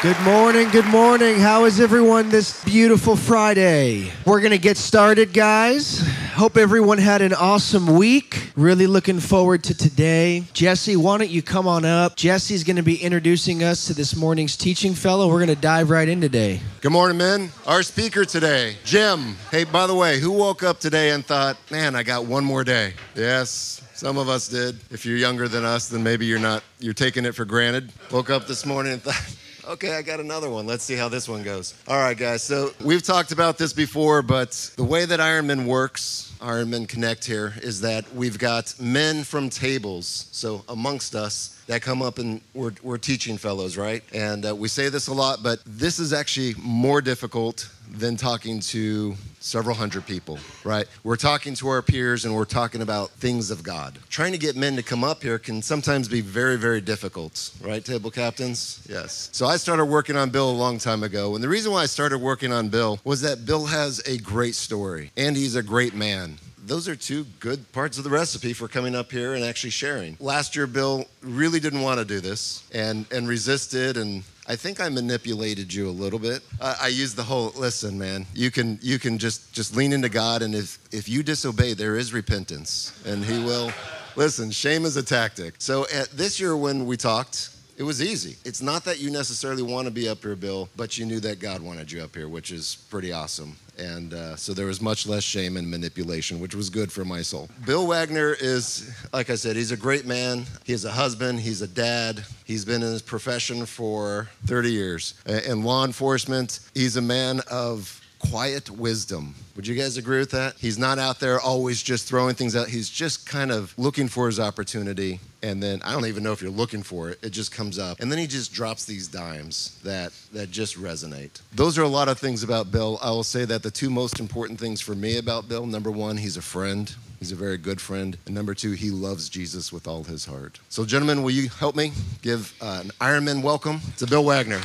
Good morning, good morning. How is everyone this beautiful Friday? We're going to get started, guys. Hope everyone had an awesome week. Really looking forward to today. Jesse, why don't you come on up? Jesse's going to be introducing us to this morning's teaching fellow. We're going to dive right in today. Good morning, men. Our speaker today, Jim. Hey, by the way, who woke up today and thought, man, I got one more day? Yes, some of us did. If you're younger than us, then maybe you're not, you're taking it for granted. Woke up this morning and thought, Okay, I got another one. Let's see how this one goes. All right, guys. So we've talked about this before, but the way that IronMen works, IronMen Connect here, is that we've got men from tables. So amongst us that come up and we're, we're teaching fellows, right? And uh, we say this a lot, but this is actually more difficult than talking to several hundred people, right? We're talking to our peers and we're talking about things of God. Trying to get men to come up here can sometimes be very, very difficult, right, table captains? Yes. So I started working on Bill a long time ago. And the reason why I started working on Bill was that Bill has a great story and he's a great man those are two good parts of the recipe for coming up here and actually sharing. Last year, Bill really didn't want to do this and, and resisted and I think I manipulated you a little bit. Uh, I used the whole listen, man. You can you can just just lean into God, and if if you disobey, there is repentance, and He will. Listen, shame is a tactic. So at this year when we talked, it was easy. It's not that you necessarily want to be up here, Bill, but you knew that God wanted you up here, which is pretty awesome. And uh, so there was much less shame and manipulation, which was good for my soul. Bill Wagner is, like I said, he's a great man. He's a husband, he's a dad. He's been in his profession for 30 years. In law enforcement, he's a man of quiet wisdom. Would you guys agree with that? He's not out there always just throwing things out. He's just kind of looking for his opportunity. And then I don't even know if you're looking for it. It just comes up. And then he just drops these dimes that, that just resonate. Those are a lot of things about Bill. I will say that the two most important things for me about Bill number one, he's a friend. He's a very good friend. And number two, he loves Jesus with all his heart. So, gentlemen, will you help me give uh, an IronMen welcome to Bill Wagner?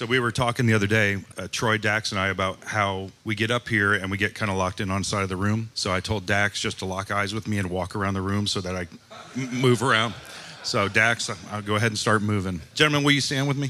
So we were talking the other day, uh, Troy, Dax, and I, about how we get up here and we get kind of locked in on side of the room. So I told Dax just to lock eyes with me and walk around the room so that I m- move around. So Dax, I'll go ahead and start moving. Gentlemen, will you stand with me?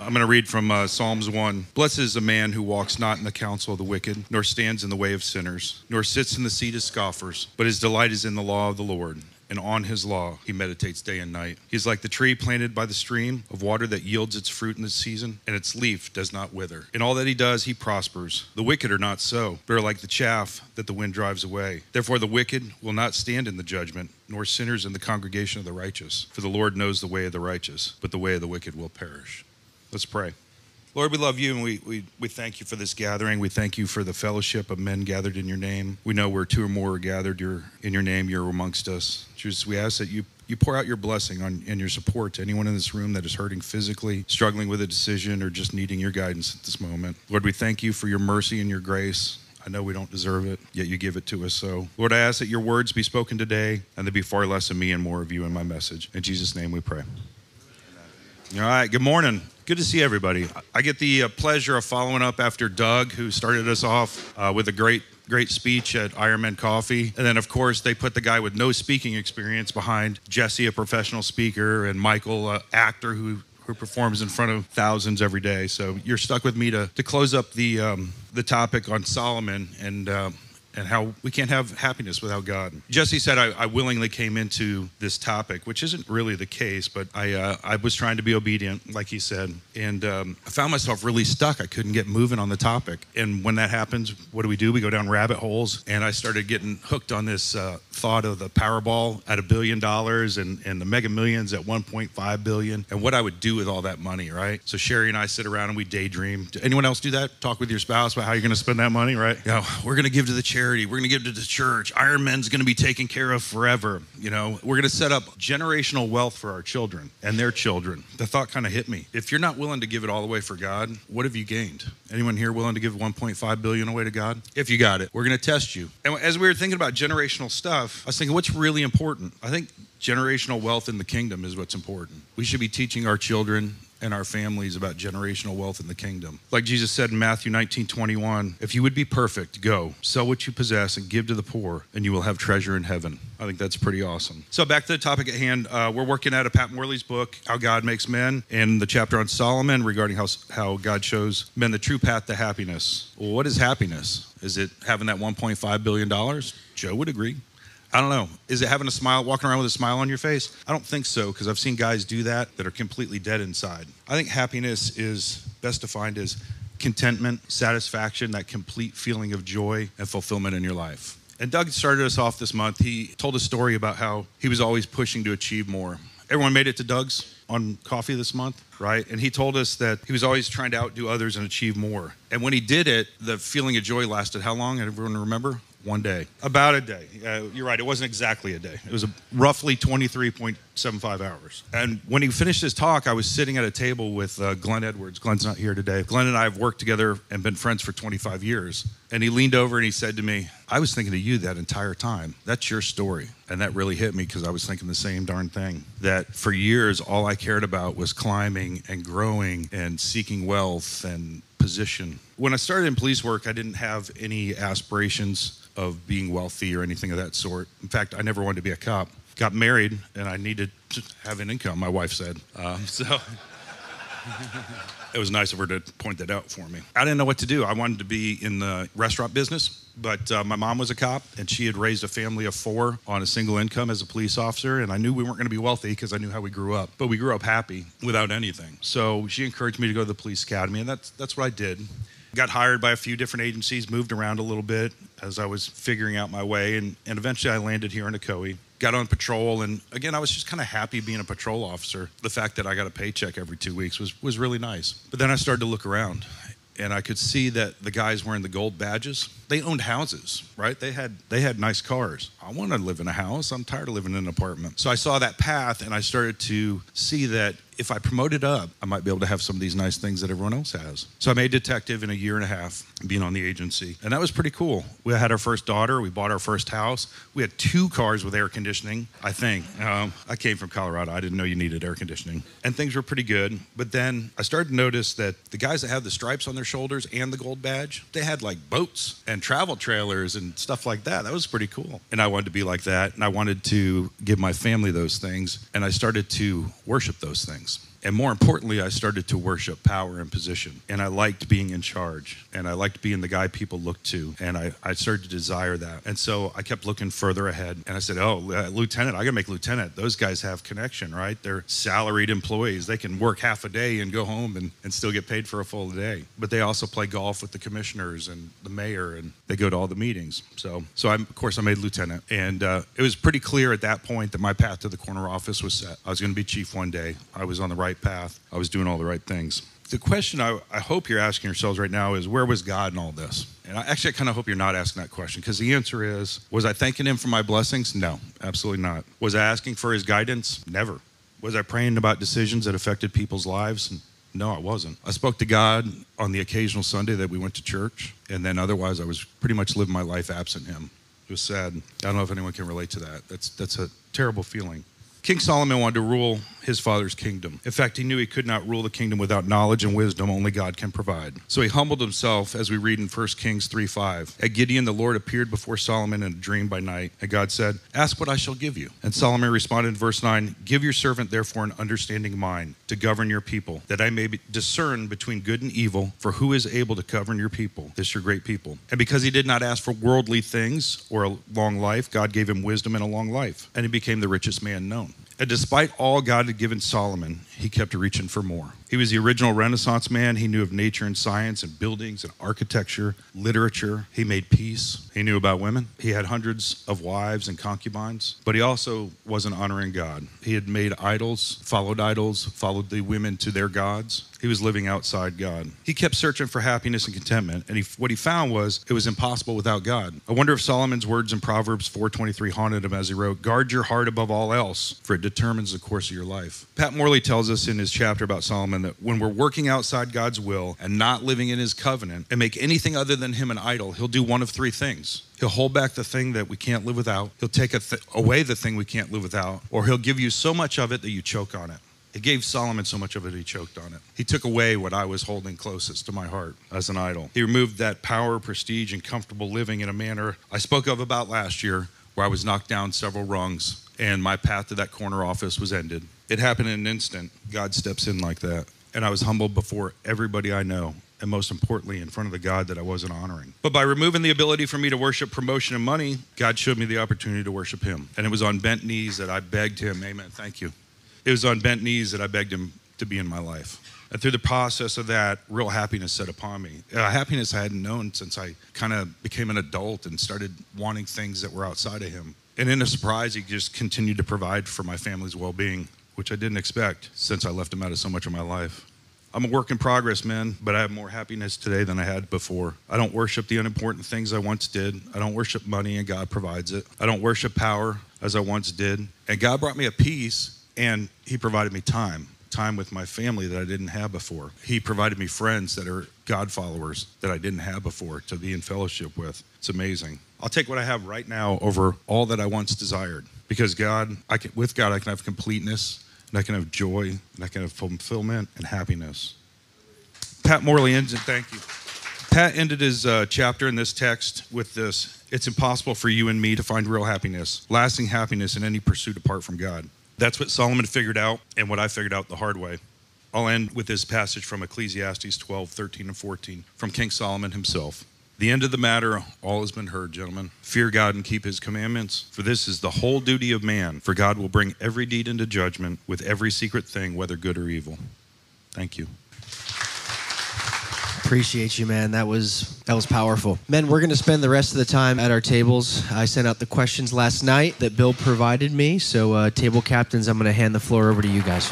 I'm going to read from uh, Psalms 1. Blessed is a man who walks not in the counsel of the wicked, nor stands in the way of sinners, nor sits in the seat of scoffers, but his delight is in the law of the Lord and on his law he meditates day and night. He is like the tree planted by the stream of water that yields its fruit in the season, and its leaf does not wither. In all that he does, he prospers. The wicked are not so, but are like the chaff that the wind drives away. Therefore, the wicked will not stand in the judgment, nor sinners in the congregation of the righteous. For the Lord knows the way of the righteous, but the way of the wicked will perish. Let's pray. Lord, we love you and we, we, we thank you for this gathering. We thank you for the fellowship of men gathered in your name. We know where two or more are gathered you're, in your name, you're amongst us. Jesus, we ask that you, you pour out your blessing on, and your support to anyone in this room that is hurting physically, struggling with a decision, or just needing your guidance at this moment. Lord, we thank you for your mercy and your grace. I know we don't deserve it, yet you give it to us. So, Lord, I ask that your words be spoken today and there be far less of me and more of you in my message. In Jesus' name we pray. All right, good morning. Good to see everybody. I get the uh, pleasure of following up after Doug, who started us off uh, with a great great speech at IronMen Coffee. And then, of course, they put the guy with no speaking experience behind Jesse, a professional speaker, and Michael, an actor who who performs in front of thousands every day. So you're stuck with me to, to close up the um, the topic on Solomon and. Uh, and how we can't have happiness without God. Jesse said I, I willingly came into this topic, which isn't really the case, but I uh, I was trying to be obedient, like he said, and um, I found myself really stuck. I couldn't get moving on the topic. And when that happens, what do we do? We go down rabbit holes, and I started getting hooked on this uh, thought of the Powerball at a billion dollars and and the Mega Millions at 1.5 billion, and what I would do with all that money, right? So Sherry and I sit around and we daydream. Anyone else do that? Talk with your spouse about how you're going to spend that money, right? You know, we're going to give to the charity charity. We're going to give it to the church. Iron IronMen's going to be taken care of forever. You know, we're going to set up generational wealth for our children and their children. The thought kind of hit me. If you're not willing to give it all away for God, what have you gained? Anyone here willing to give 1.5 billion away to God? If you got it, we're going to test you. And as we were thinking about generational stuff, I was thinking, what's really important? I think Generational wealth in the kingdom is what's important. We should be teaching our children and our families about generational wealth in the kingdom. Like Jesus said in Matthew 19 21, if you would be perfect, go, sell what you possess, and give to the poor, and you will have treasure in heaven. I think that's pretty awesome. So, back to the topic at hand, uh, we're working out of Pat Morley's book, How God Makes Men, and the chapter on Solomon regarding how, how God shows men the true path to happiness. Well, what is happiness? Is it having that $1.5 billion? Joe would agree. I don't know. Is it having a smile, walking around with a smile on your face? I don't think so because I've seen guys do that that are completely dead inside. I think happiness is best defined as contentment, satisfaction, that complete feeling of joy and fulfillment in your life. And Doug started us off this month. He told a story about how he was always pushing to achieve more. Everyone made it to Doug's on coffee this month, right? And he told us that he was always trying to outdo others and achieve more. And when he did it, the feeling of joy lasted how long? Everyone remember? One day. About a day. Uh, you're right, it wasn't exactly a day. It was roughly 23.75 hours. And when he finished his talk, I was sitting at a table with uh, Glenn Edwards. Glenn's not here today. Glenn and I have worked together and been friends for 25 years. And he leaned over and he said to me, I was thinking of you that entire time. That's your story. And that really hit me because I was thinking the same darn thing. That for years, all I cared about was climbing and growing and seeking wealth and position. When I started in police work, I didn't have any aspirations of being wealthy or anything of that sort. In fact, I never wanted to be a cop. Got married, and I needed to have an income. My wife said um, so. it was nice of her to point that out for me. I didn't know what to do. I wanted to be in the restaurant business, but uh, my mom was a cop, and she had raised a family of four on a single income as a police officer. And I knew we weren't going to be wealthy because I knew how we grew up, but we grew up happy without anything. So she encouraged me to go to the police academy, and that's that's what I did got hired by a few different agencies, moved around a little bit as I was figuring out my way, and, and eventually I landed here in Ocoee. Got on patrol, and again, I was just kind of happy being a patrol officer. The fact that I got a paycheck every two weeks was, was really nice. But then I started to look around, and I could see that the guys wearing the gold badges, they owned houses, right? They had they had nice cars. I want to live in a house. I'm tired of living in an apartment. So I saw that path, and I started to see that if I promoted up, I might be able to have some of these nice things that everyone else has. So I made detective in a year and a half, being on the agency. And that was pretty cool. We had our first daughter. We bought our first house. We had two cars with air conditioning, I think. Um, I came from Colorado. I didn't know you needed air conditioning. And things were pretty good. But then I started to notice that the guys that had the stripes on their shoulders and the gold badge, they had like boats and travel trailers and stuff like that. That was pretty cool. And I wanted to be like that. And I wanted to give my family those things. And I started to worship those things things. And more importantly, I started to worship power and position. And I liked being in charge. And I liked being the guy people looked to. And I, I started to desire that. And so I kept looking further ahead. And I said, Oh, uh, lieutenant, I got to make lieutenant. Those guys have connection, right? They're salaried employees. They can work half a day and go home and, and still get paid for a full day. But they also play golf with the commissioners and the mayor. And they go to all the meetings. So, so I, of course, I made lieutenant. And uh, it was pretty clear at that point that my path to the corner office was set. I was going to be chief one day. I was on the right right path. I was doing all the right things. The question I, I hope you're asking yourselves right now is where was God in all this? And I actually I kind of hope you're not asking that question because the answer is was I thanking Him for my blessings? No, absolutely not. Was I asking for His guidance? Never. Was I praying about decisions that affected people's lives? No, I wasn't. I spoke to God on the occasional Sunday that we went to church, and then otherwise I was pretty much living my life absent Him. It was sad. I don't know if anyone can relate to that. That's that's a terrible feeling. King Solomon wanted to rule his father's kingdom. In fact, he knew he could not rule the kingdom without knowledge and wisdom only God can provide. So he humbled himself, as we read in 1 Kings 3 5. At Gibeon, the Lord appeared before Solomon in a dream by night, and God said, Ask what I shall give you. And Solomon responded in verse 9, Give your servant therefore an understanding mind to govern your people, that I may discern between good and evil, for who is able to govern your people, this your great people. And because he did not ask for worldly things or a long life, God gave him wisdom and a long life, and he became the richest man known. And despite all God had given Solomon, he kept reaching for more. He was the original Renaissance man. He knew of nature and science and buildings and architecture, literature. He made peace. He knew about women. He had hundreds of wives and concubines, but he also wasn't honoring God. He had made idols, followed idols, followed the women to their gods. He was living outside God. He kept searching for happiness and contentment, and he, what he found was it was impossible without God. I wonder if Solomon's words in Proverbs 4:23 haunted him as he wrote, "Guard your heart above all else, for it determines the course of your life." Pat Morley tells us in his chapter about Solomon that when we're working outside God's will and not living in his covenant and make anything other than him an idol, he'll do one of three things. He'll hold back the thing that we can't live without, he'll take th- away the thing we can't live without, or he'll give you so much of it that you choke on it. He gave Solomon so much of it, he choked on it. He took away what I was holding closest to my heart as an idol. He removed that power, prestige, and comfortable living in a manner I spoke of about last year, where I was knocked down several rungs and my path to that corner office was ended. It happened in an instant. God steps in like that. And I was humbled before everybody I know, and most importantly, in front of the God that I wasn't honoring. But by removing the ability for me to worship promotion and money, God showed me the opportunity to worship Him. And it was on bent knees that I begged Him, Amen, thank you. It was on bent knees that I begged Him to be in my life. And through the process of that, real happiness set upon me. Uh, happiness I hadn't known since I kind of became an adult and started wanting things that were outside of Him. And in a surprise, He just continued to provide for my family's well being which I didn't expect since I left him out of so much of my life. I'm a work in progress, man, but I have more happiness today than I had before. I don't worship the unimportant things I once did. I don't worship money, and God provides it. I don't worship power as I once did. And God brought me a peace, and He provided me time time with my family that I didn't have before. He provided me friends that are God followers that I didn't have before to be in fellowship with. It's amazing. I'll take what I have right now over all that I once desired because God, I can, with God, I can have completeness and I can have joy, and I can have fulfillment and happiness. Pat Morley ends it. Thank you. Pat ended his uh, chapter in this text with this It's impossible for you and me to find real happiness, lasting happiness in any pursuit apart from God. That's what Solomon figured out, and what I figured out the hard way. I'll end with this passage from Ecclesiastes 12, 13, and 14 from King Solomon himself. The end of the matter, all has been heard, gentlemen. Fear God and keep his commandments, for this is the whole duty of man. For God will bring every deed into judgment with every secret thing, whether good or evil. Thank you. Appreciate you, man. That was that was powerful. Men, we're going to spend the rest of the time at our tables. I sent out the questions last night that Bill provided me. So, uh, table captains, I'm going to hand the floor over to you guys.